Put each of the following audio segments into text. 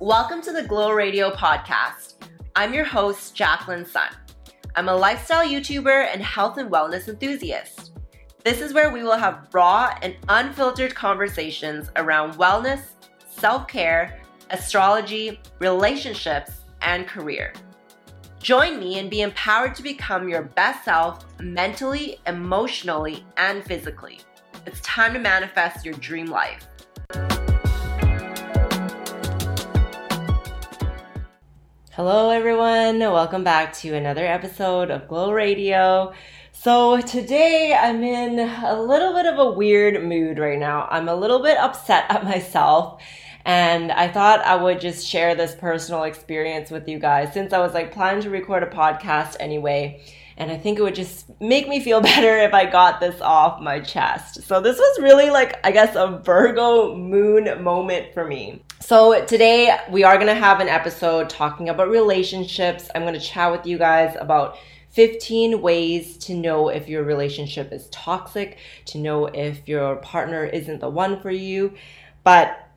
Welcome to the Glow Radio podcast. I'm your host, Jacqueline Sun. I'm a lifestyle YouTuber and health and wellness enthusiast. This is where we will have raw and unfiltered conversations around wellness, self care, astrology, relationships, and career. Join me and be empowered to become your best self mentally, emotionally, and physically. It's time to manifest your dream life. Hello, everyone. Welcome back to another episode of Glow Radio. So, today I'm in a little bit of a weird mood right now. I'm a little bit upset at myself and I thought I would just share this personal experience with you guys since I was like planning to record a podcast anyway. And I think it would just make me feel better if I got this off my chest. So, this was really like, I guess, a Virgo moon moment for me. So, today we are going to have an episode talking about relationships. I'm going to chat with you guys about 15 ways to know if your relationship is toxic, to know if your partner isn't the one for you. But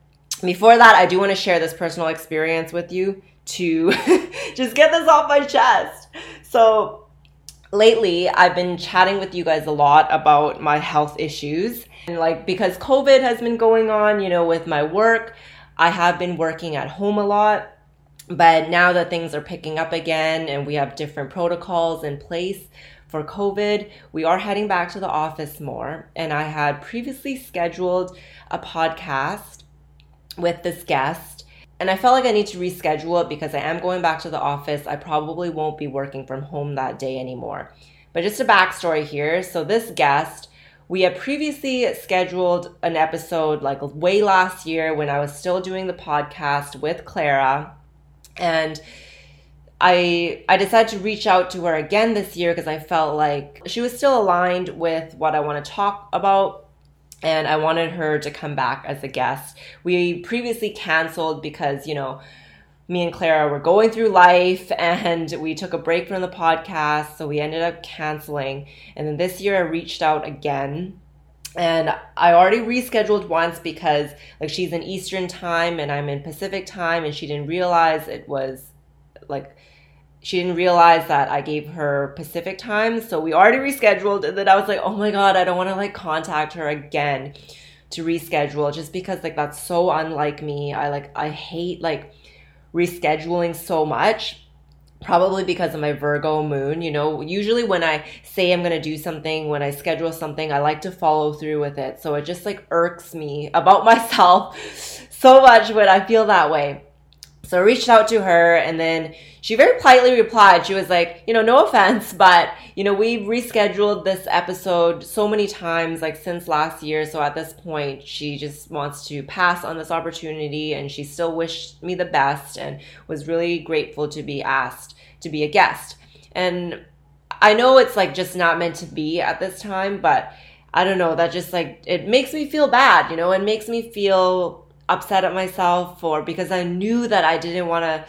before that, I do want to share this personal experience with you to just get this off my chest. So, lately, I've been chatting with you guys a lot about my health issues. And like, because COVID has been going on, you know, with my work, I have been working at home a lot. But now that things are picking up again and we have different protocols in place for COVID, we are heading back to the office more. And I had previously scheduled a podcast with this guest. And I felt like I need to reschedule it because I am going back to the office. I probably won't be working from home that day anymore. But just a backstory here. So, this guest, we had previously scheduled an episode like way last year when I was still doing the podcast with Clara. And I I decided to reach out to her again this year because I felt like she was still aligned with what I want to talk about and I wanted her to come back as a guest. We previously canceled because, you know, me and Clara were going through life and we took a break from the podcast, so we ended up canceling. And then this year I reached out again. And I already rescheduled once because like she's in Eastern time and I'm in Pacific time and she didn't realize it was like she didn't realize that I gave her Pacific time. So we already rescheduled. And then I was like, oh my God, I don't want to like contact her again to reschedule just because like that's so unlike me. I like, I hate like rescheduling so much. Probably because of my Virgo moon. You know, usually when I say I'm going to do something, when I schedule something, I like to follow through with it. So it just like irks me about myself so much when I feel that way. So I reached out to her and then she very politely replied. She was like, you know, no offense, but, you know, we rescheduled this episode so many times, like since last year. So at this point, she just wants to pass on this opportunity and she still wished me the best and was really grateful to be asked to be a guest. And I know it's like just not meant to be at this time, but I don't know, that just like, it makes me feel bad, you know, it makes me feel upset at myself for because I knew that I didn't want to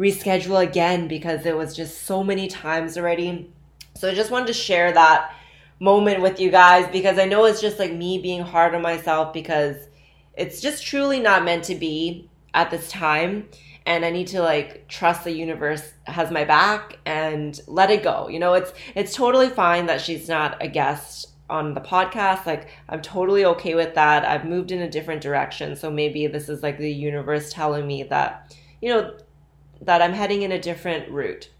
reschedule again because it was just so many times already. So I just wanted to share that moment with you guys because I know it's just like me being hard on myself because it's just truly not meant to be at this time and I need to like trust the universe has my back and let it go. You know, it's it's totally fine that she's not a guest on the podcast. Like, I'm totally okay with that. I've moved in a different direction. So maybe this is like the universe telling me that, you know, that I'm heading in a different route.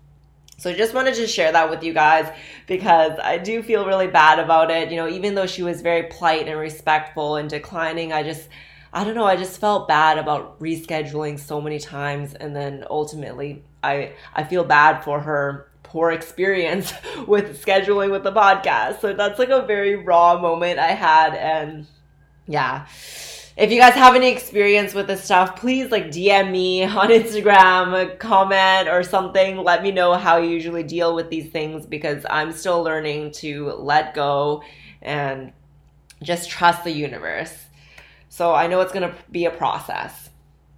So I just wanted to share that with you guys because I do feel really bad about it. You know, even though she was very polite and respectful and declining, I just, I don't know, I just felt bad about rescheduling so many times. And then ultimately, I, I feel bad for her poor experience with scheduling with the podcast. So that's like a very raw moment I had. And yeah. If you guys have any experience with this stuff, please like DM me on Instagram, comment or something. Let me know how you usually deal with these things because I'm still learning to let go and just trust the universe. So I know it's going to be a process.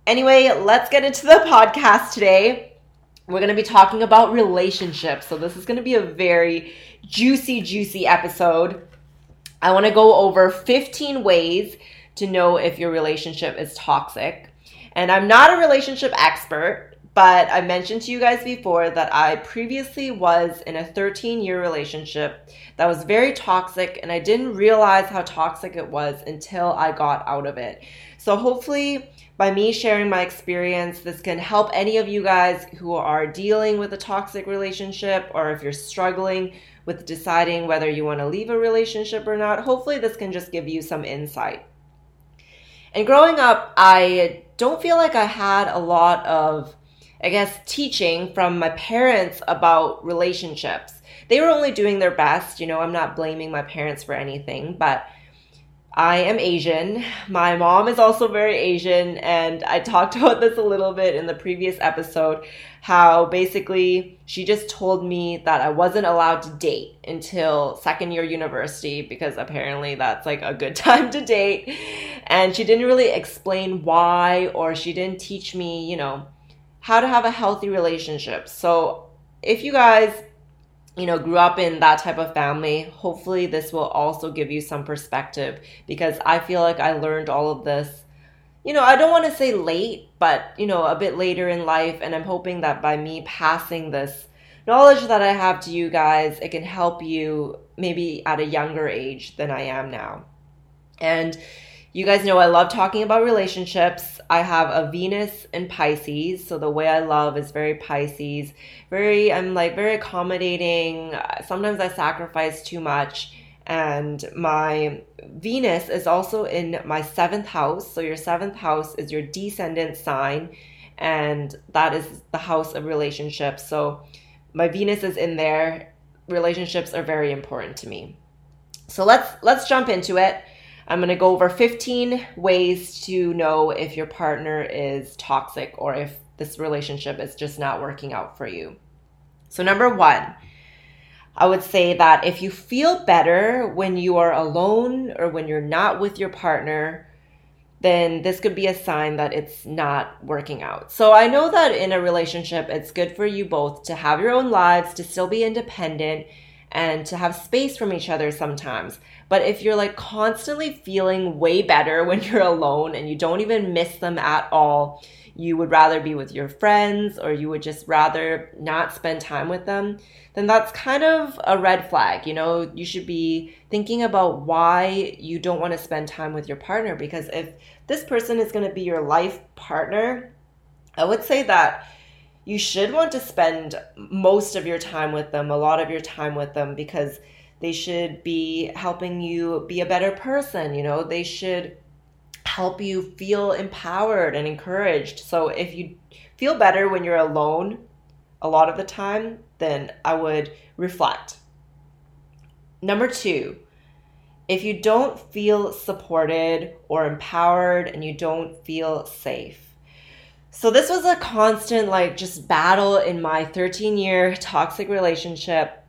Anyway, let's get into the podcast today we're going to be talking about relationships. So, this is going to be a very juicy, juicy episode. I want to go over 15 ways to know if your relationship is toxic. And I'm not a relationship expert, but I mentioned to you guys before that I previously was in a 13 year relationship that was very toxic, and I didn't realize how toxic it was until I got out of it. So, hopefully, by me sharing my experience, this can help any of you guys who are dealing with a toxic relationship or if you're struggling with deciding whether you want to leave a relationship or not. Hopefully, this can just give you some insight. And growing up, I don't feel like I had a lot of, I guess, teaching from my parents about relationships. They were only doing their best. You know, I'm not blaming my parents for anything, but I am Asian. My mom is also very Asian, and I talked about this a little bit in the previous episode how basically she just told me that I wasn't allowed to date until second year university because apparently that's like a good time to date. And she didn't really explain why, or she didn't teach me, you know, how to have a healthy relationship. So if you guys you know, grew up in that type of family, hopefully this will also give you some perspective because I feel like I learned all of this, you know, I don't want to say late, but, you know, a bit later in life. And I'm hoping that by me passing this knowledge that I have to you guys, it can help you maybe at a younger age than I am now. And you guys know I love talking about relationships. I have a Venus in Pisces, so the way I love is very Pisces. Very, I'm like very accommodating. Sometimes I sacrifice too much. And my Venus is also in my seventh house. So your seventh house is your descendant sign, and that is the house of relationships. So my Venus is in there. Relationships are very important to me. So let's let's jump into it. I'm going to go over 15 ways to know if your partner is toxic or if this relationship is just not working out for you. So, number one, I would say that if you feel better when you are alone or when you're not with your partner, then this could be a sign that it's not working out. So I know that in a relationship, it's good for you both to have your own lives, to still be independent, and to have space from each other sometimes. But if you're like constantly feeling way better when you're alone and you don't even miss them at all, you would rather be with your friends or you would just rather not spend time with them, then that's kind of a red flag. You know, you should be thinking about why you don't want to spend time with your partner because if this person is going to be your life partner, I would say that you should want to spend most of your time with them, a lot of your time with them, because they should be helping you be a better person. You know, they should help you feel empowered and encouraged. So if you feel better when you're alone a lot of the time, then I would reflect. Number two, if you don't feel supported or empowered and you don't feel safe, so this was a constant, like, just battle in my 13 year toxic relationship.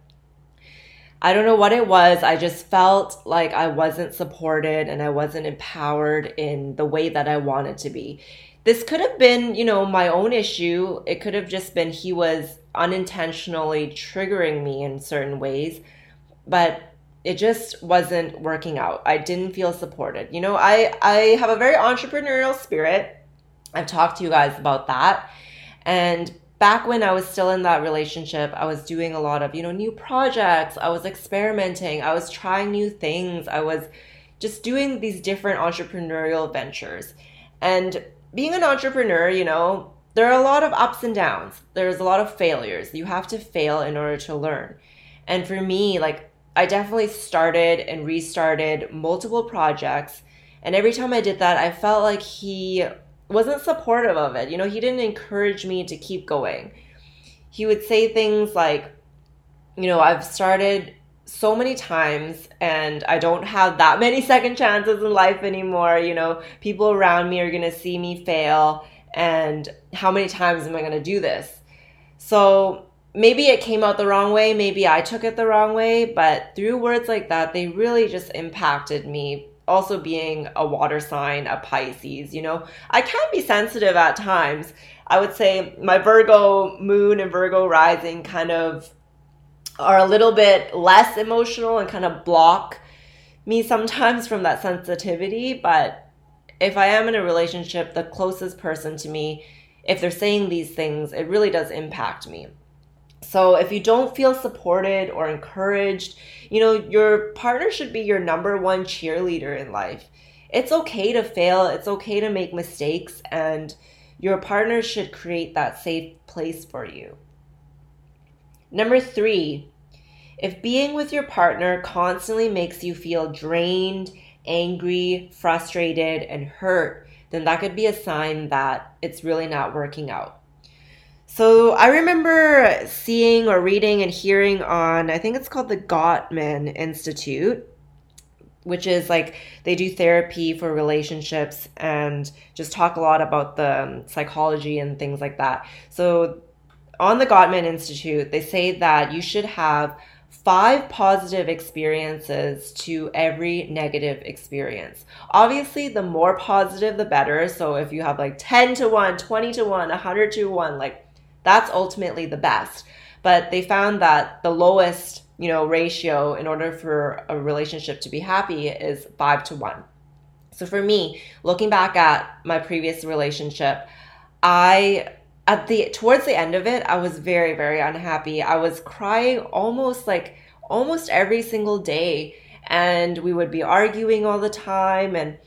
I don't know what it was. I just felt like I wasn't supported and I wasn't empowered in the way that I wanted to be. This could have been, you know, my own issue. It could have just been he was unintentionally triggering me in certain ways, but it just wasn't working out. I didn't feel supported. You know, I I have a very entrepreneurial spirit I've talked to you guys about that. And back when I was still in that relationship, I was doing a lot of, you know, new projects. I was experimenting. I was trying new things. I was just doing these different entrepreneurial ventures. And being an entrepreneur, you know, there are a lot of ups and downs. There's a lot of failures. You have to fail in order to learn. And for me, like, I definitely started and restarted multiple projects. And every time I did that, I felt like he wasn't supportive of it. You know, he didn't encourage me to keep going. He would say things like, you know, I've started so many times and I don't have that many second chances in life anymore. You know, people around me are going to see me fail. And how many times am I going to do this? So maybe it came out the wrong way. Maybe I took it the wrong way. But through words like that, they really just impacted me also being a water sign, a Pisces, you know, I can be sensitive at times. I would say my Virgo moon and Virgo rising kind of are a little bit less emotional and kind of block me sometimes from that sensitivity, but if I am in a relationship, the closest person to me, if they're saying these things, it really does impact me. So if you don't feel supported or encouraged, you know, your partner should be your number one cheerleader in life. It's okay to fail, it's okay to make mistakes, and your partner should create that safe place for you. Number three, if being with your partner constantly makes you feel drained, angry, frustrated, and hurt, then that could be a sign that it's really not working out. So I remember seeing or reading and hearing on, I think it's called the Gottman Institute, which is like they do therapy for relationships and just talk a lot about the um, psychology and things like that. So on the Gottman Institute, they say that you should have five positive experiences to every negative experience. Obviously, the more positive, the better. So if you have like 10 to 1, 20 to 1, 100 to 1, like that's ultimately the best. But they found that the lowest, you know, ratio in order for a relationship to be happy is 5 to 1. So for me, looking back at my previous relationship, I at the towards the end of it, I was very very unhappy. I was crying almost like almost every single day and we would be arguing all the time and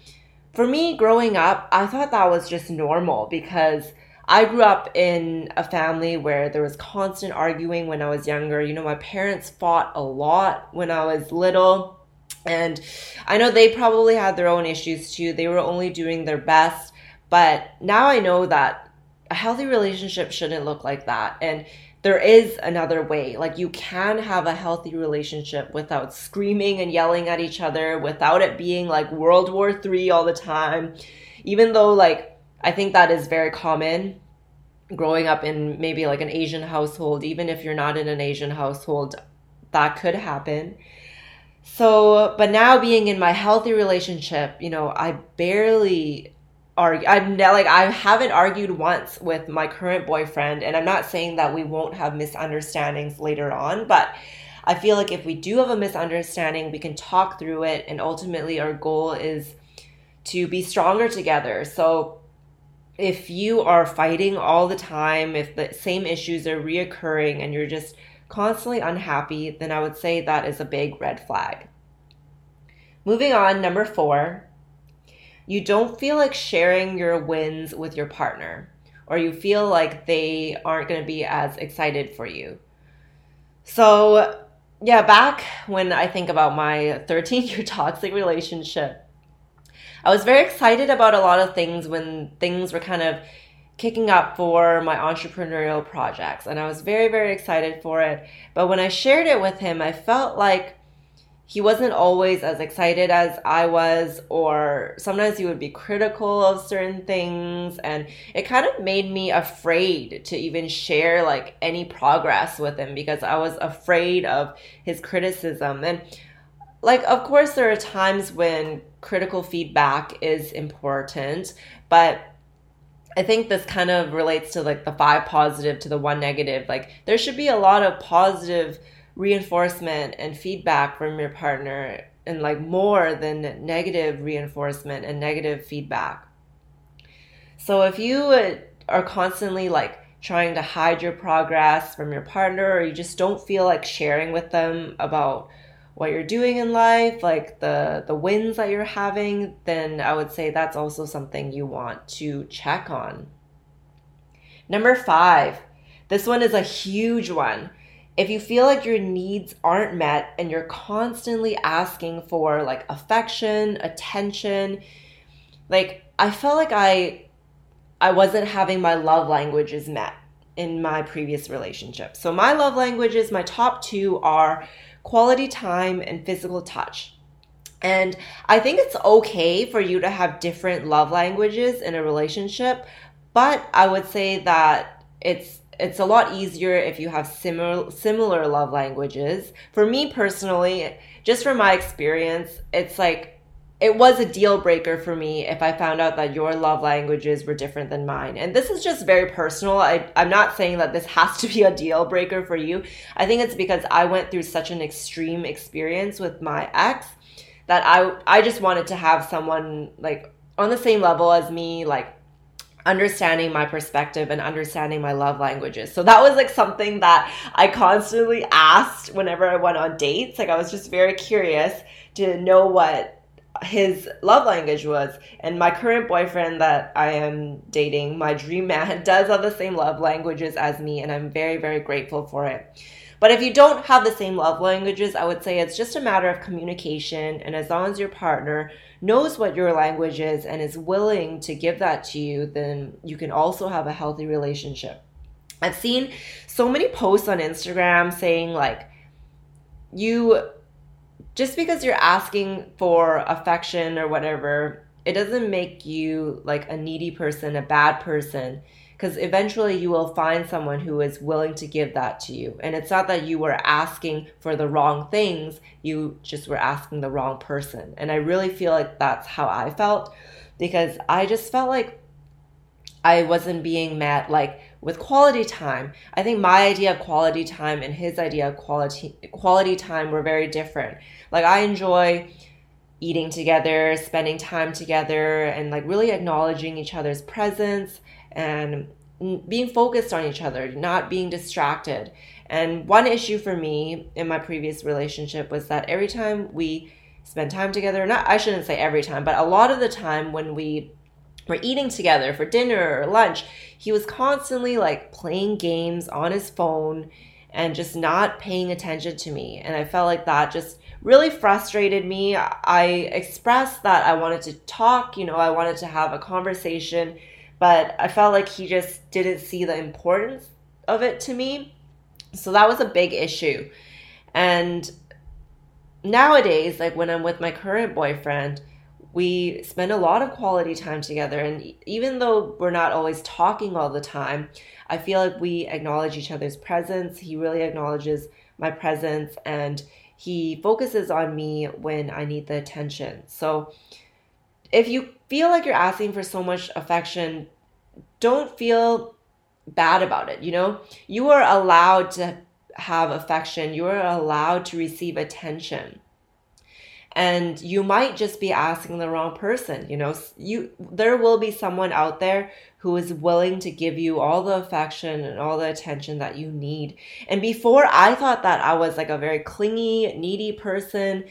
for me growing up, I thought that was just normal because I grew up in a family where there was constant arguing when I was younger. You know, my parents fought a lot when I was little. And I know they probably had their own issues too. They were only doing their best. But now I know that a healthy relationship shouldn't look like that. And there is another way. Like you can have a healthy relationship without screaming and yelling at each other, without it being like World War III all the time. Even though like I think that is very common growing up in maybe like an Asian household, even if you're not in an Asian household, that could happen. So, but now being in my healthy relationship, you know, I barely argue. I'm like, I haven't argued once with my current boyfriend, and I'm not saying that we won't have misunderstandings later on, but I feel like if we do have a misunderstanding, we can talk through it, and ultimately, our goal is to be stronger together. So, if you are fighting all the time, if the same issues are reoccurring and you're just constantly unhappy, then I would say that is a big red flag. Moving on, number four, you don't feel like sharing your wins with your partner, or you feel like they aren't going to be as excited for you. So, yeah, back when I think about my 13 year toxic relationship, I was very excited about a lot of things when things were kind of kicking up for my entrepreneurial projects and I was very very excited for it. But when I shared it with him I felt like he wasn't always as excited as I was or sometimes he would be critical of certain things and it kind of made me afraid to even share like any progress with him because I was afraid of his criticism. And like of course there are times when critical feedback is important, but I think this kind of relates to like the five positive to the one negative. Like there should be a lot of positive reinforcement and feedback from your partner and like more than negative reinforcement and negative feedback. So if you are constantly like trying to hide your progress from your partner or you just don't feel like sharing with them about what you're doing in life, like the the wins that you're having, then I would say that's also something you want to check on. Number 5. This one is a huge one. If you feel like your needs aren't met and you're constantly asking for like affection, attention, like I felt like I I wasn't having my love languages met in my previous relationship. So my love languages, my top 2 are quality time, and physical touch. And I think it's okay for you to have different love languages in a relationship, but I would say that it's it's a lot easier if you have similar similar love languages. For me personally, just from my experience, it's like it was a deal breaker for me if I found out that your love languages were different than mine. And this is just very personal. I, I'm not saying that this has to be a deal breaker for you. I think it's because I went through such an extreme experience with my ex that I I just wanted to have someone like on the same level as me, like understanding my perspective and understanding my love languages. So that was like something that I constantly asked whenever I went on dates. Like I was just very curious to know what his love language was. And my current boyfriend that I am dating, my dream man, does have the same love languages as me, and I'm very, very grateful for it. But if you don't have the same love languages, I would say it's just a matter of communication. And as long as your partner knows what your language is and is willing to give that to you, then you can also have a healthy relationship. I've seen so many posts on Instagram saying, like, you just because you're asking for affection or whatever, it doesn't make you like a needy person, a bad person because eventually you will find someone who is willing to give that to you. And it's not that you were asking for the wrong things, you just were asking the wrong person. And I really feel like that's how I felt because I just felt like I wasn't being met like with quality time. I think my idea of quality time and his idea of quality quality time were very different. Like I enjoy eating together, spending time together and like really acknowledging each other's presence and being focused on each other, not being distracted. And one issue for me in my previous relationship was that every time we spend time together, not I shouldn't say every time, but a lot of the time when we were eating together for dinner or lunch, he was constantly like playing games on his phone and just not paying attention to me. And I felt like that just really frustrated me. I expressed that I wanted to talk, you know, I wanted to have a conversation but I felt like he just didn't see the importance of it to me. So that was a big issue. And nowadays, like when I'm with my current boyfriend, we spend a lot of quality time together. And even though we're not always talking all the time, I feel like we acknowledge each other's presence. He really acknowledges my presence and he focuses on me when I need the attention. So if you feel like you're asking for so much affection, don't feel bad about it. You know, you are allowed to have affection, you are allowed to receive attention. And you might just be asking the wrong person, you know. You there will be someone out there who is willing to give you all the affection and all the attention that you need. And before I thought that I was like a very clingy, needy person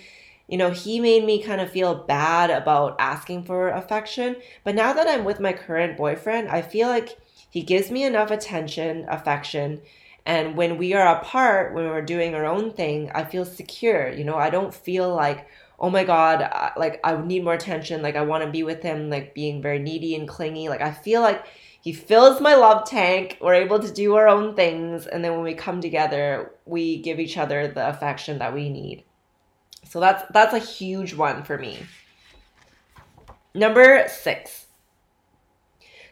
you know, he made me kind of feel bad about asking for affection. But now that I'm with my current boyfriend, I feel like he gives me enough attention, affection. And when we are apart, when we're doing our own thing, I feel secure. You know, I don't feel like, oh my God, like I need more attention. Like I want to be with him, like being very needy and clingy. Like I feel like he fills my love tank. We're able to do our own things. And then when we come together, we give each other the affection that we need. So that's that's a huge one for me. Number 6.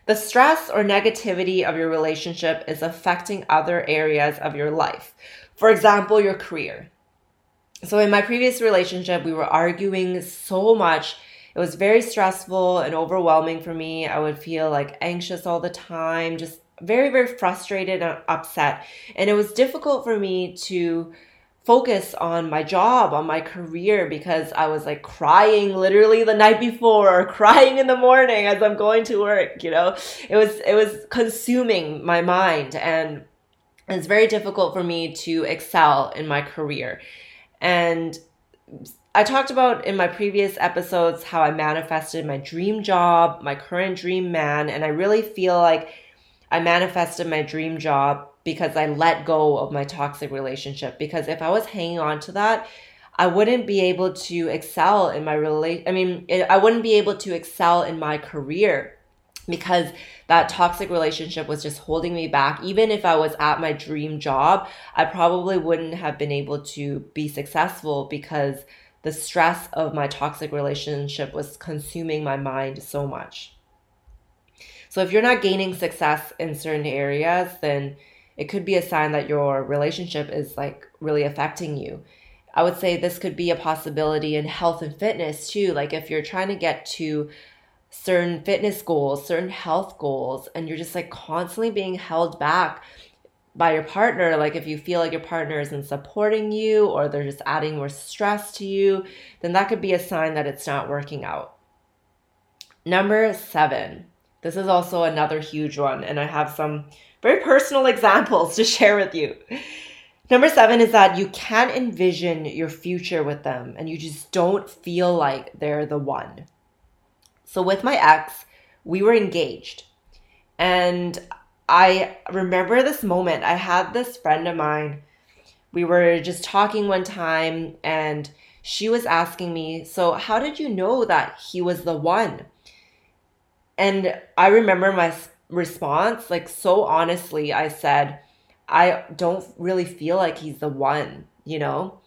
The stress or negativity of your relationship is affecting other areas of your life. For example, your career. So in my previous relationship, we were arguing so much. It was very stressful and overwhelming for me. I would feel like anxious all the time, just very, very frustrated and upset. And it was difficult for me to focus on my job, on my career because I was like crying literally the night before or crying in the morning as I'm going to work, you know. It was it was consuming my mind and it's very difficult for me to excel in my career. And I talked about in my previous episodes how I manifested my dream job, my current dream man, and I really feel like I manifested my dream job because I let go of my toxic relationship. Because if I was hanging on to that, I wouldn't be able to excel in my relate. I mean, it, I wouldn't be able to excel in my career because that toxic relationship was just holding me back. Even if I was at my dream job, I probably wouldn't have been able to be successful because the stress of my toxic relationship was consuming my mind so much. So if you're not gaining success in certain areas, then it could be a sign that your relationship is like really affecting you. I would say this could be a possibility in health and fitness too. Like if you're trying to get to certain fitness goals, certain health goals, and you're just like constantly being held back by your partner, like if you feel like your partner isn't supporting you or they're just adding more stress to you, then that could be a sign that it's not working out. Number seven. This is also another huge one, and I have some very personal examples to share with you. Number seven is that you can't envision your future with them and you just don't feel like they're the one. So, with my ex, we were engaged. And I remember this moment. I had this friend of mine. We were just talking one time, and she was asking me, So, how did you know that he was the one? And I remember my response, like, so honestly, I said, I don't really feel like he's the one, you know?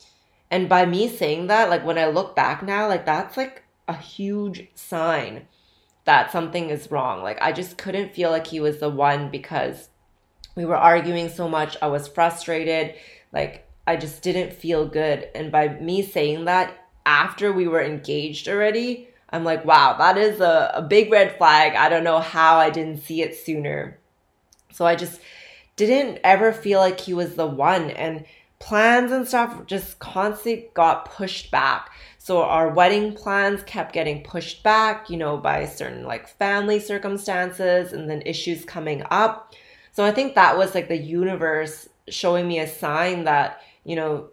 And by me saying that, like, when I look back now, like, that's like a huge sign that something is wrong. Like, I just couldn't feel like he was the one because we were arguing so much. I was frustrated. Like, I just didn't feel good. And by me saying that after we were engaged already, I'm like, wow, that is a, a big red flag. I don't know how I didn't see it sooner. So I just didn't ever feel like he was the one. And plans and stuff just constantly got pushed back. So our wedding plans kept getting pushed back, you know, by certain like family circumstances and then issues coming up. So I think that was like the universe showing me a sign that, you know,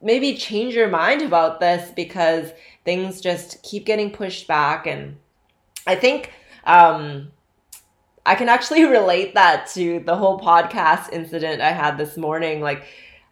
maybe change your mind about this because things just keep getting pushed back and i think um i can actually relate that to the whole podcast incident i had this morning like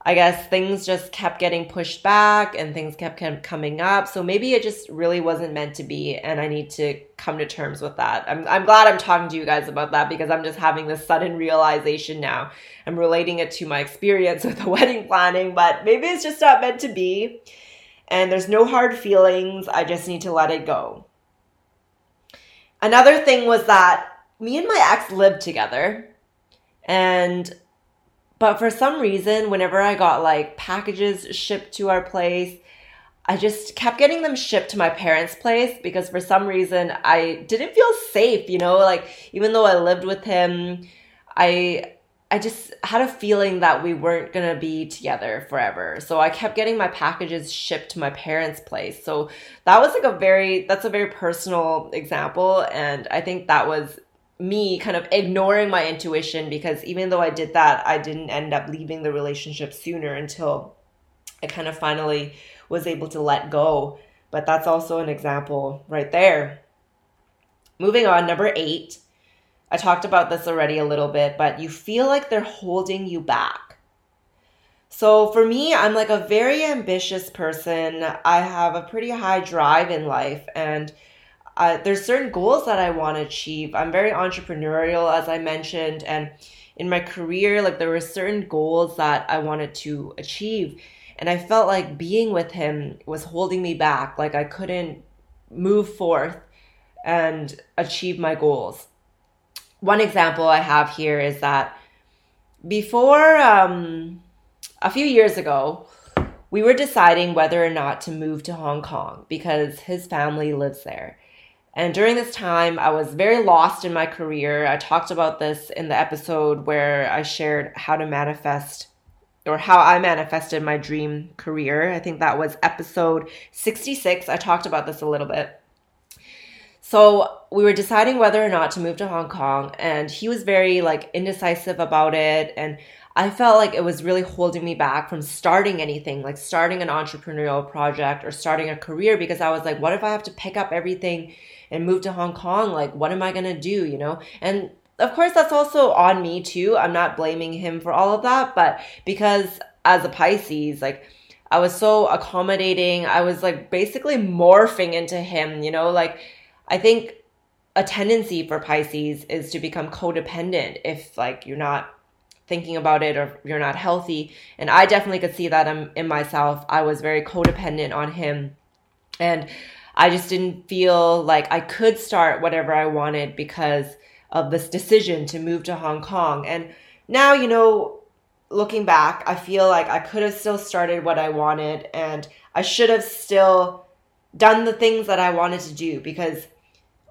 I guess things just kept getting pushed back and things kept, coming up. So maybe it just really wasn't meant to be. And I need to come to terms with that. I'm, I'm glad I'm talking to you guys about that because I'm just having this sudden realization now. I'm relating it to my experience with the wedding planning, but maybe it's just not meant to be. And there's no hard feelings. I just need to let it go. Another thing was that me and my ex lived together. And but for some reason, whenever I got like packages shipped to our place, I just kept getting them shipped to my parents' place because for some reason I didn't feel safe, you know, like even though I lived with him, I I just had a feeling that we weren't going to be together forever. So I kept getting my packages shipped to my parents' place. So that was like a very that's a very personal example and I think that was me kind of ignoring my intuition because even though I did that, I didn't end up leaving the relationship sooner until I kind of finally was able to let go. But that's also an example right there. Moving on, number eight. I talked about this already a little bit, but you feel like they're holding you back. So for me, I'm like a very ambitious person. I have a pretty high drive in life and uh, there's certain goals that I want to achieve. I'm very entrepreneurial, as I mentioned, and in my career, like there were certain goals that I wanted to achieve, and I felt like being with him was holding me back. Like I couldn't move forth and achieve my goals. One example I have here is that before um, a few years ago, we were deciding whether or not to move to Hong Kong because his family lives there. And during this time, I was very lost in my career. I talked about this in the episode where I shared how to manifest or how I manifested my dream career. I think that was episode 66. I talked about this a little bit. So we were deciding whether or not to move to Hong Kong, and he was very like indecisive about it. And I felt like it was really holding me back from starting anything, like starting an entrepreneurial project or starting a career, because I was like, what if I have to pick up everything and move to Hong Kong? Like, what am I going to do, you know? And of course, that's also on me too. I'm not blaming him for all of that, but because as a Pisces, like, I was so accommodating. I was like basically morphing into him, you know, like I think a tendency for Pisces is to become codependent if like you're not thinking about it or you're not healthy. And I definitely could see that in, in myself. I was very codependent on him. And I just didn't feel like I could start whatever I wanted because of this decision to move to Hong Kong. And now, you know, looking back, I feel like I could have still started what I wanted and I should have still done the things that I wanted to do because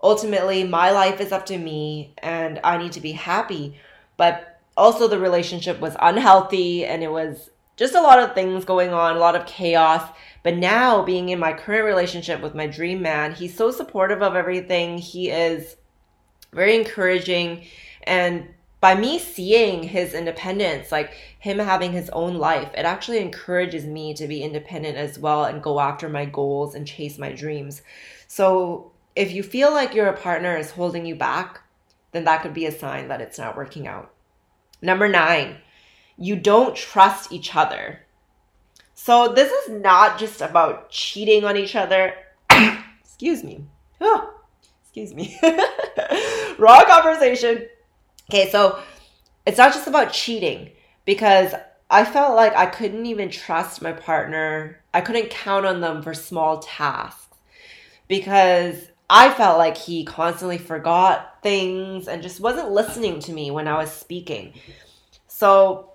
ultimately my life is up to me and I need to be happy. But also, the relationship was unhealthy and it was just a lot of things going on, a lot of chaos. But now, being in my current relationship with my dream man, he's so supportive of everything. He is very encouraging. And by me seeing his independence, like him having his own life, it actually encourages me to be independent as well and go after my goals and chase my dreams. So, if you feel like your partner is holding you back, then that could be a sign that it's not working out. Number nine, you don't trust each other. So this is not just about cheating on each other. excuse me. Oh, excuse me. Wrong conversation. Okay, so it's not just about cheating because I felt like I couldn't even trust my partner. I couldn't count on them for small tasks because I felt like he constantly forgot things and just wasn't listening to me when I was speaking. So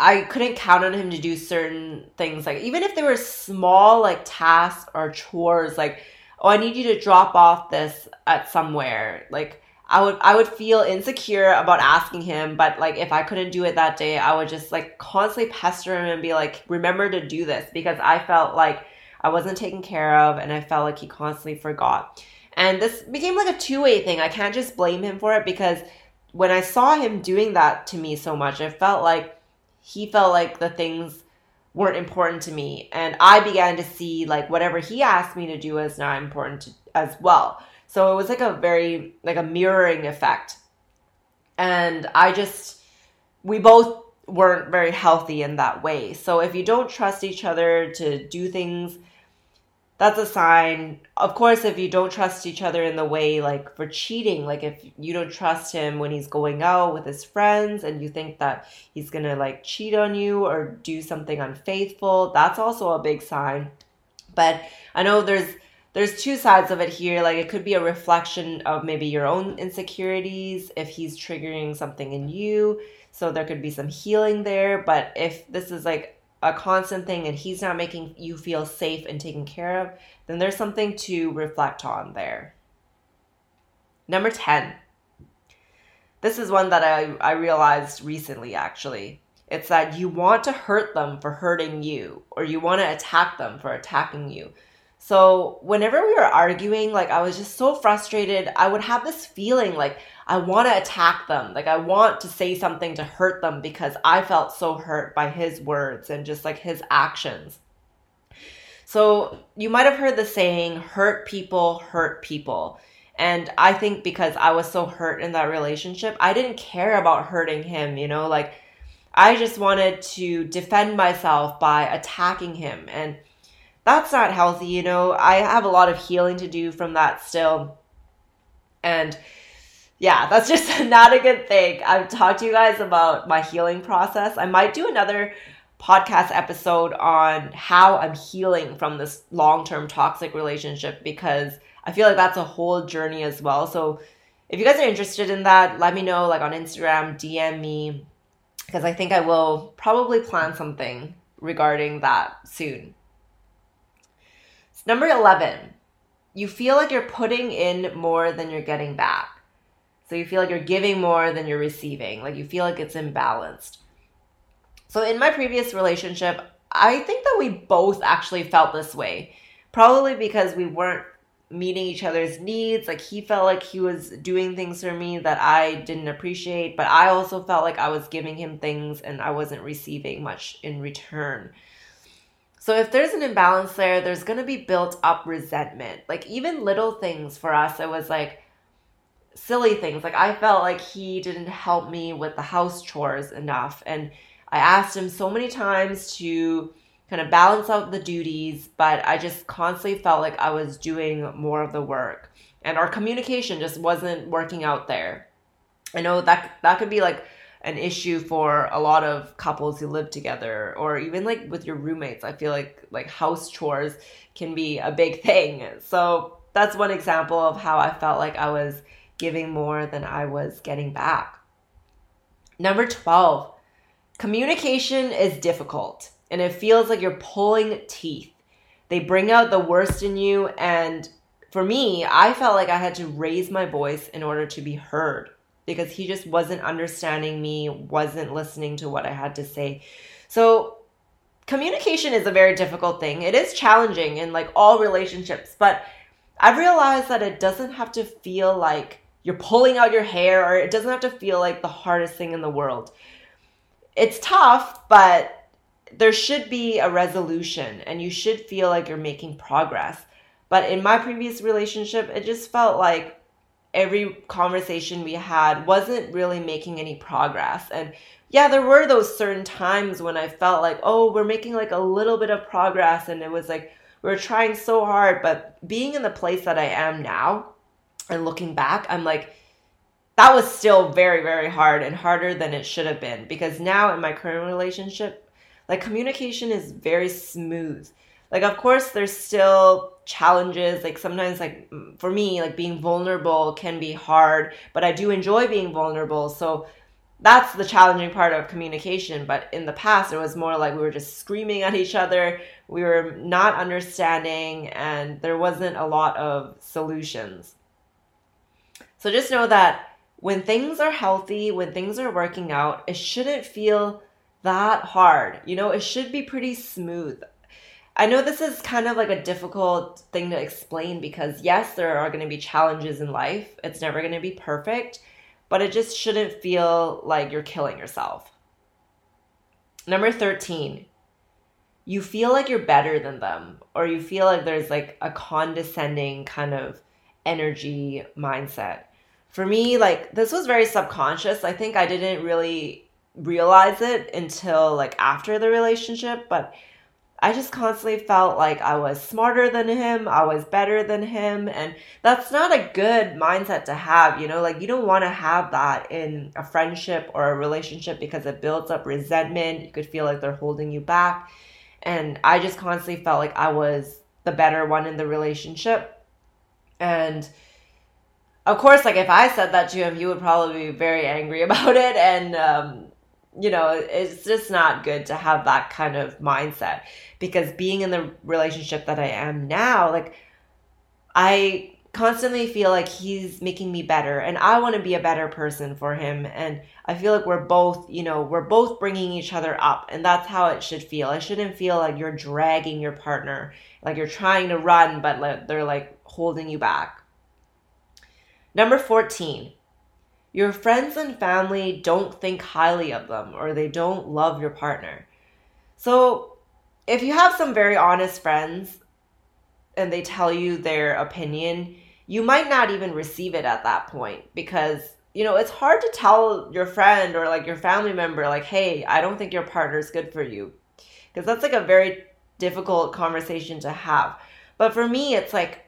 I couldn't count on him to do certain things like even if they were small like tasks or chores like oh I need you to drop off this at somewhere like I would I would feel insecure about asking him but like if I couldn't do it that day I would just like constantly pester him and be like remember to do this because I felt like I wasn't taken care of and I felt like he constantly forgot. And this became like a two-way thing. I can't just blame him for it because when I saw him doing that to me so much, I felt like he felt like the things weren't important to me. And i began to see like whatever he asked me to do as not important to, as well. So it was like a very like a mirroring effect. And i just we both weren't very healthy in that way. So if you don't trust each other to do things that's a sign. Of course, if you don't trust each other in the way, like for cheating, like if you don't trust him when he's going out with his friends and you think that he's gonna like cheat on you or do something unfaithful, that's also a big sign. But I know there's there's two sides of it here. Like it could be a reflection of maybe your own insecurities if he's triggering something in you. So there could be some healing there. But if this is like a constant thing and he's not making you feel safe and taken care of, then there's something to reflect on there. Number 10. This is one that I, I realized recently actually. It's that you want to hurt them for hurting you, or you want to attack them for attacking you. So, whenever we were arguing, like I was just so frustrated, I would have this feeling like I want to attack them. Like I want to say something to hurt them because I felt so hurt by his words and just like his actions. So you might have heard the saying, hurt people hurt people. And I think because I was so hurt in that relationship, I didn't care about hurting him, you know, like I just wanted to defend myself by attacking him. And that's not healthy, you know. I have a lot of healing to do from that still. And yeah, that's just not a good thing. I've talked to you guys about my healing process. I might do another podcast episode on how I'm healing from this long term toxic relationship because I feel like that's a whole journey as well. So if you guys are interested in that, let me know like on Instagram, DM me because I think I will probably plan something regarding that soon. Number 11, you feel like you're putting in more than you're getting back. So you feel like you're giving more than you're receiving. Like you feel like it's imbalanced. So in my previous relationship, I think that we both actually felt this way. Probably because we weren't meeting each other's needs. Like he felt like he was doing things for me that I didn't appreciate, but I also felt like I was giving him things and I wasn't receiving much in return. So if there's an imbalance there, there's going to be built up resentment. Like even little things for us, it was like silly things. Like I felt like he didn't help me with the house chores enough. And I asked him so many times to kind of balance out the duties, but I just constantly felt like I was doing more of the work. And our communication just wasn't working out there. I know that that could be like an issue for a lot of couples who live together or even like with your roommates. I feel like like house chores can be a big thing. So that's one example of how I felt like I was giving more than I was getting back. Number 12, communication is difficult and it feels like you're pulling teeth. They bring out the worst in you. And for me, I felt like I had to raise my voice in order to be heard because he just wasn't understanding me, wasn't listening to what I had to say. So, communication is a very difficult thing. It is challenging in like all relationships, but I've realized that it doesn't have to feel like you're pulling out your hair or it doesn't have to feel like the hardest thing in the world. It's tough, but there should be a resolution and you should feel like you're making progress. But in my previous relationship, it just felt like every conversation we had wasn't really making any progress. And yeah, there were those certain times when I felt like, oh, we're making like a little bit of progress. And it was like, we we're trying so hard. But being in the place that I am now and looking back, I'm like, that was still very, very hard and harder than it should have been. Because now in my current relationship, like communication is very smooth. Like of course there's still challenges. Like sometimes like for me like being vulnerable can be hard but i do enjoy being vulnerable. So that's the challenging part of communication. But in the past it was more like we were just screaming at each other. We were not understanding and there wasn't a lot of solutions so just know that when things are healthy when things are working out it shouldn't feel that hard you know it should be pretty smooth I know this is kind of like a difficult thing to explain because, yes, there are going to be challenges in life. It's never going to be perfect, but it just shouldn't feel like you're killing yourself. Number 13, you feel like you're better than them, or you feel like there's like a condescending kind of energy mindset. For me, like this was very subconscious. I think I didn't really realize it until like after the relationship, but I just constantly felt like I was smarter than him, I was better than him, and that's not a good mindset to have, you know? Like, you don't want to have that in a friendship or a relationship because it builds up resentment. You could feel like they're holding you back. And I just constantly felt like I was the better one in the relationship. And of course, like, if I said that to him, he would probably be very angry about it. And, um, you know, it's just not good to have that kind of mindset because being in the relationship that I am now, like, I constantly feel like he's making me better and I want to be a better person for him. And I feel like we're both, you know, we're both bringing each other up. And that's how it should feel. It shouldn't feel like you're dragging your partner, like you're trying to run, but they're like holding you back. Number 14, your friends and family don't think highly of them or they don't love your partner. So, if you have some very honest friends and they tell you their opinion, you might not even receive it at that point because you know it's hard to tell your friend or like your family member like hey i don't think your partner is good for you. Because that's like a very difficult conversation to have. But for me it's like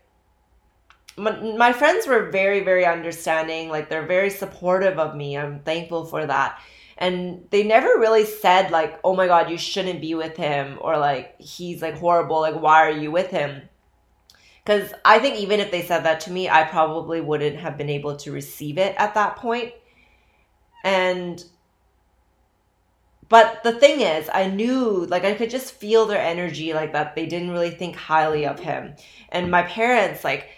my, friends were very very understanding. Like they're very supportive of me. I'm thankful for that. And they never really said like oh my god you shouldn't be with him or like he's like horrible. Like why are you with him? Because i think even if they said that to me i probably wouldn't have been able to receive it at that point. And but the thing is i knew like i could just feel their energy like that they didn't really think highly of him. And my parents like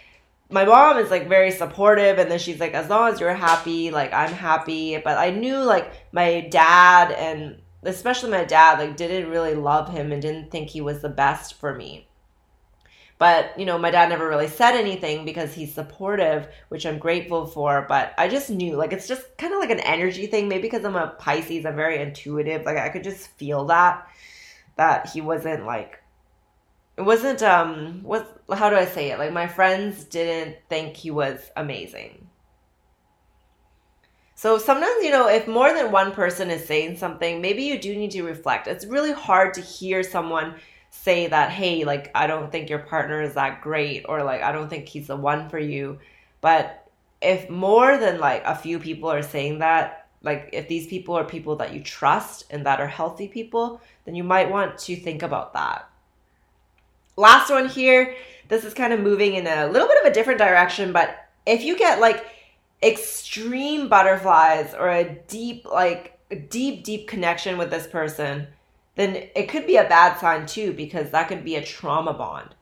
my mom is like very supportive and then she's like as long as you're happy like i'm happy. But i knew like my dad and especially my dad like didn't really love him and didn't think he was the best for me. But you know my dad never really said anything because he's supportive which i'm grateful for but i just knew like it's just kind of like an energy thing. Maybe because i'm a pisces i'm very intuitive like i could just feel that that he wasn't like it wasn't um what how do I say it? Like my friends didn't think he was amazing. So sometimes, you know, if more than one person is saying something, maybe you do need to reflect. It's really hard to hear someone say that, hey, like, I don't think your partner is that great, or like, I don't think he's the one for you. But if more than like a few people are saying that, like, if these people are people that you trust and that are healthy people, then you might want to think about that. Last one here. This is kind of moving in a little bit of a different direction, but if you get like extreme butterflies or a deep, like, deep, deep connection with this person, then it could be a bad sign too, because that could be a trauma bond.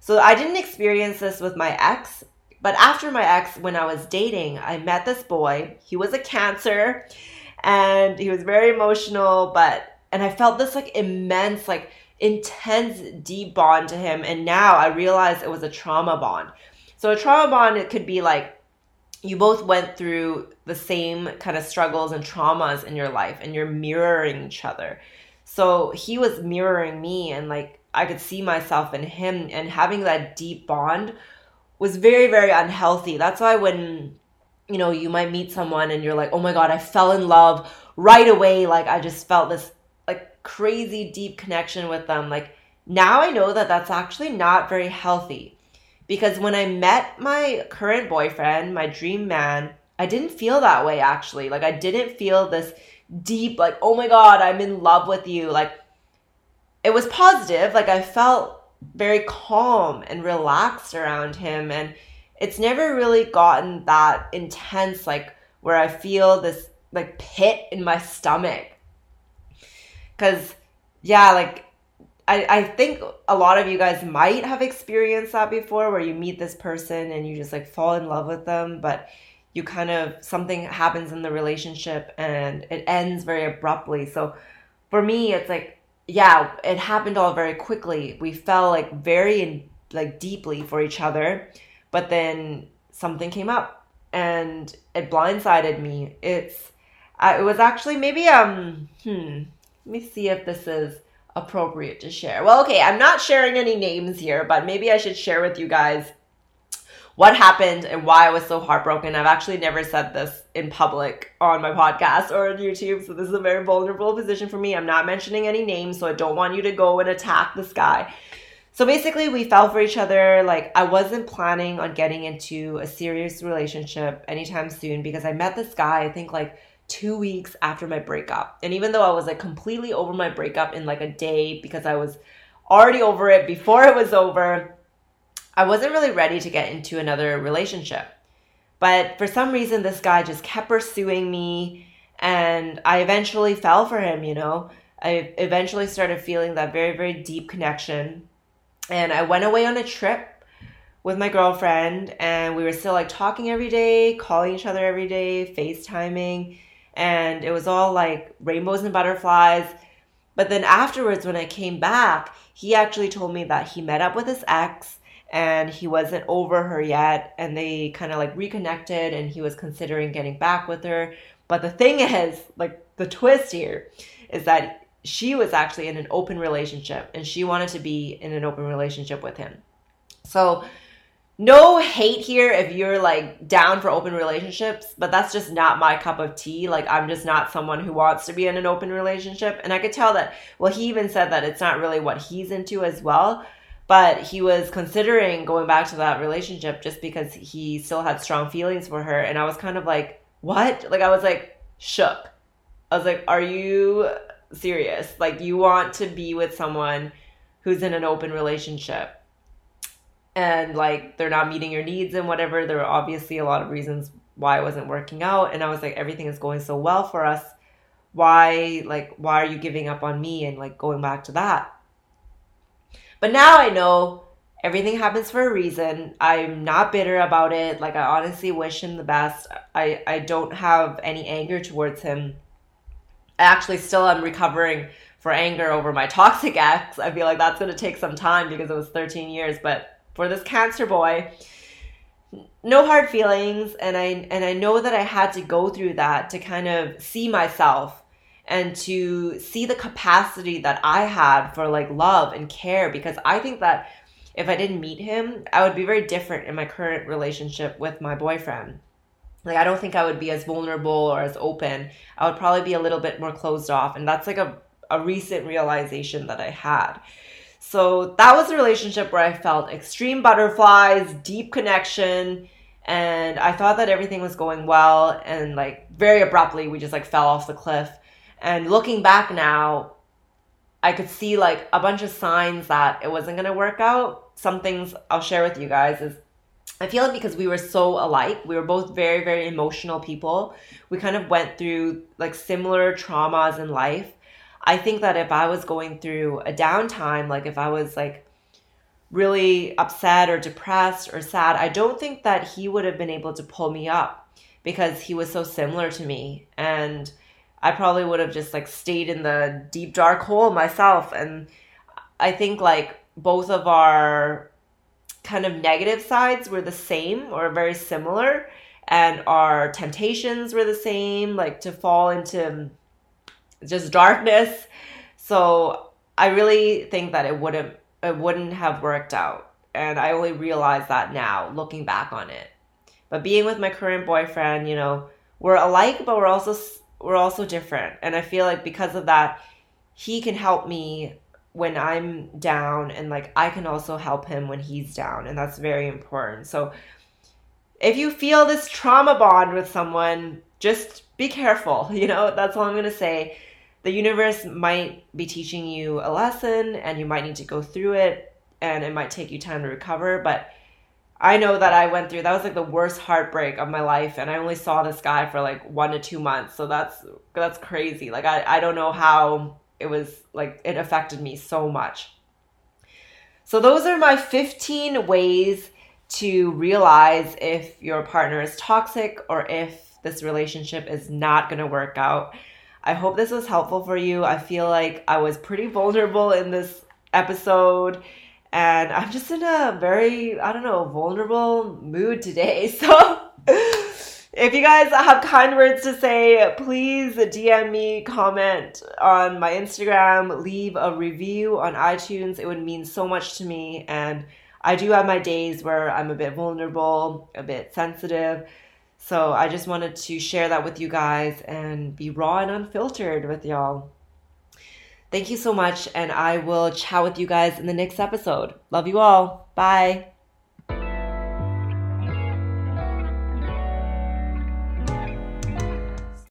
So I didn't experience this with my ex, but after my ex, when I was dating, I met this boy. He was a cancer and he was very emotional, but and I felt this like immense, like intense, deep bond to him. And now I realize it was a trauma bond. So a trauma bond, it could be like you both went through the same kind of struggles and traumas in your life and you're mirroring each other. So he was mirroring me and like I could see myself in him and having that deep bond was very very unhealthy. That's why when you know you might meet someone and you're like, "Oh my god, I fell in love right away." Like I just felt this crazy deep connection with them. Like now I know that that's actually not very healthy because when I met my current boyfriend, my dream man, I didn't feel that way actually. Like I didn't feel this deep like, "Oh my god, I'm in love with you." Like it was positive. Like I felt very calm and relaxed around him and it's never really gotten that intense like where I feel this like pit in my stomach. Cuz yeah, like I, I think a lot of you guys might have experienced that before where you meet this person and you just like fall in love with them, but you kind of something happens in the relationship and it ends very abruptly. So for me, it's like, yeah, it happened all very quickly. We fell like very in, like deeply for each other, but then something came up and it blindsided me. It's, uh, it was actually maybe, um, hmm, let me see if this is, appropriate to share. Well, okay, I'm not sharing any names here, but maybe I should share with you guys what happened and why I was so heartbroken. I've actually never said this in public on my podcast or on YouTube, so this is a very vulnerable position for me. I'm not mentioning any names, so I don't want you to go and attack this guy. So basically, we fell for each other. Like, I wasn't planning on getting into a serious relationship anytime soon because I met this guy, I think, like two weeks after my breakup. And even though I was like completely over my breakup in like a day because I was already over it before it was over, I wasn't really ready to get into another relationship. But for some reason, this guy just kept pursuing me, and I eventually fell for him, you know. I eventually started feeling that very, very deep connection. And I went away on a trip with my girlfriend, and we were still like talking every day, calling each other every day, FaceTiming and it was all like rainbows and butterflies. But then afterwards, when I came back, he actually told me that he met up with his ex and he wasn't over her yet. And they kind of like reconnected and he was considering getting back with her. But the thing is, like, the twist here is that she was actually in an open relationship and she wanted to be in an open relationship with him. So no hate here if you're like down for open relationships, but that's just not my cup of tea. Like, I'm just not someone who wants to be in an open relationship. And I could tell that, well, he even said that it's not really what he's into as well. But he was considering going back to that relationship just because he still had strong feelings for her. And I was kind of like, what? Like, I was like, shook. I was like, are you serious? Like, you want to be with someone who's in an open relationship? And like they're not meeting your needs and whatever. There were obviously a lot of reasons why it wasn't working out. And I was like, everything is going so well for us. Why, like, why are you giving up on me and like going back to that? But now I know everything happens for a reason. I'm not bitter about it. Like, I honestly wish him the best. I, I don't have any anger towards him. I actually still am recovering for anger over my toxic ex. I feel like that's going to take some time because it was 13 years, but for this cancer boy. No hard feelings and i and i know that i had to go through that to kind of see myself and to see the capacity that i had for like love and care because i think that if i didn't meet him i would be very different in my current relationship with my boyfriend. Like i don't think i would be as vulnerable or as open. I would probably be a little bit more closed off and that's like a, a recent realization that i had so that was a relationship where I felt extreme butterflies, deep connection, and I thought that everything was going well. And like very abruptly, we just like fell off the cliff. And looking back now, I could see like a bunch of signs that it wasn't gonna work out. Some things I'll share with you guys is I feel like because we were so alike, we were both very, very emotional people. We kind of went through like similar traumas in life. I think that if I was going through a downtime, like if I was like really upset or depressed or sad, I don't think that he would have been able to pull me up because he was so similar to me. And I probably would have just like stayed in the deep dark hole myself. And I think like both of our kind of negative sides were the same or very similar. And our temptations were the same, like to fall into just darkness. So I really think that it wouldn't it wouldn't have worked out. And I only realize that now, looking back on it. But being with my current boyfriend, you know, we're alike, but we're also we're also different. And I feel like because of that, he can help me when I'm down and like I can also help him when he's down and that's very important. So if you feel this trauma bond with someone, just be careful. You know, that's all I'm going to say. The universe might be teaching you a lesson and you might need to go through it and it might take you time to recover, but I know that I went through that was like the worst heartbreak of my life and I only saw this guy for like 1 to 2 months. So that's that's crazy. Like I I don't know how it was like it affected me so much. So those are my 15 ways to realize if your partner is toxic or if this relationship is not going to work out. I hope this was helpful for you. I feel like I was pretty vulnerable in this episode and I'm just in a very, I don't know, vulnerable mood today. So if you guys have kind words to say, please DM me, comment on my Instagram, leave a review on iTunes. It would mean so much to me. And I do have my days where I'm a bit vulnerable, a bit sensitive. So I just wanted to share that with you guys and be raw and unfiltered with y'all. Thank you so much, and I will chat with you guys in the next episode. Love you all. Bye.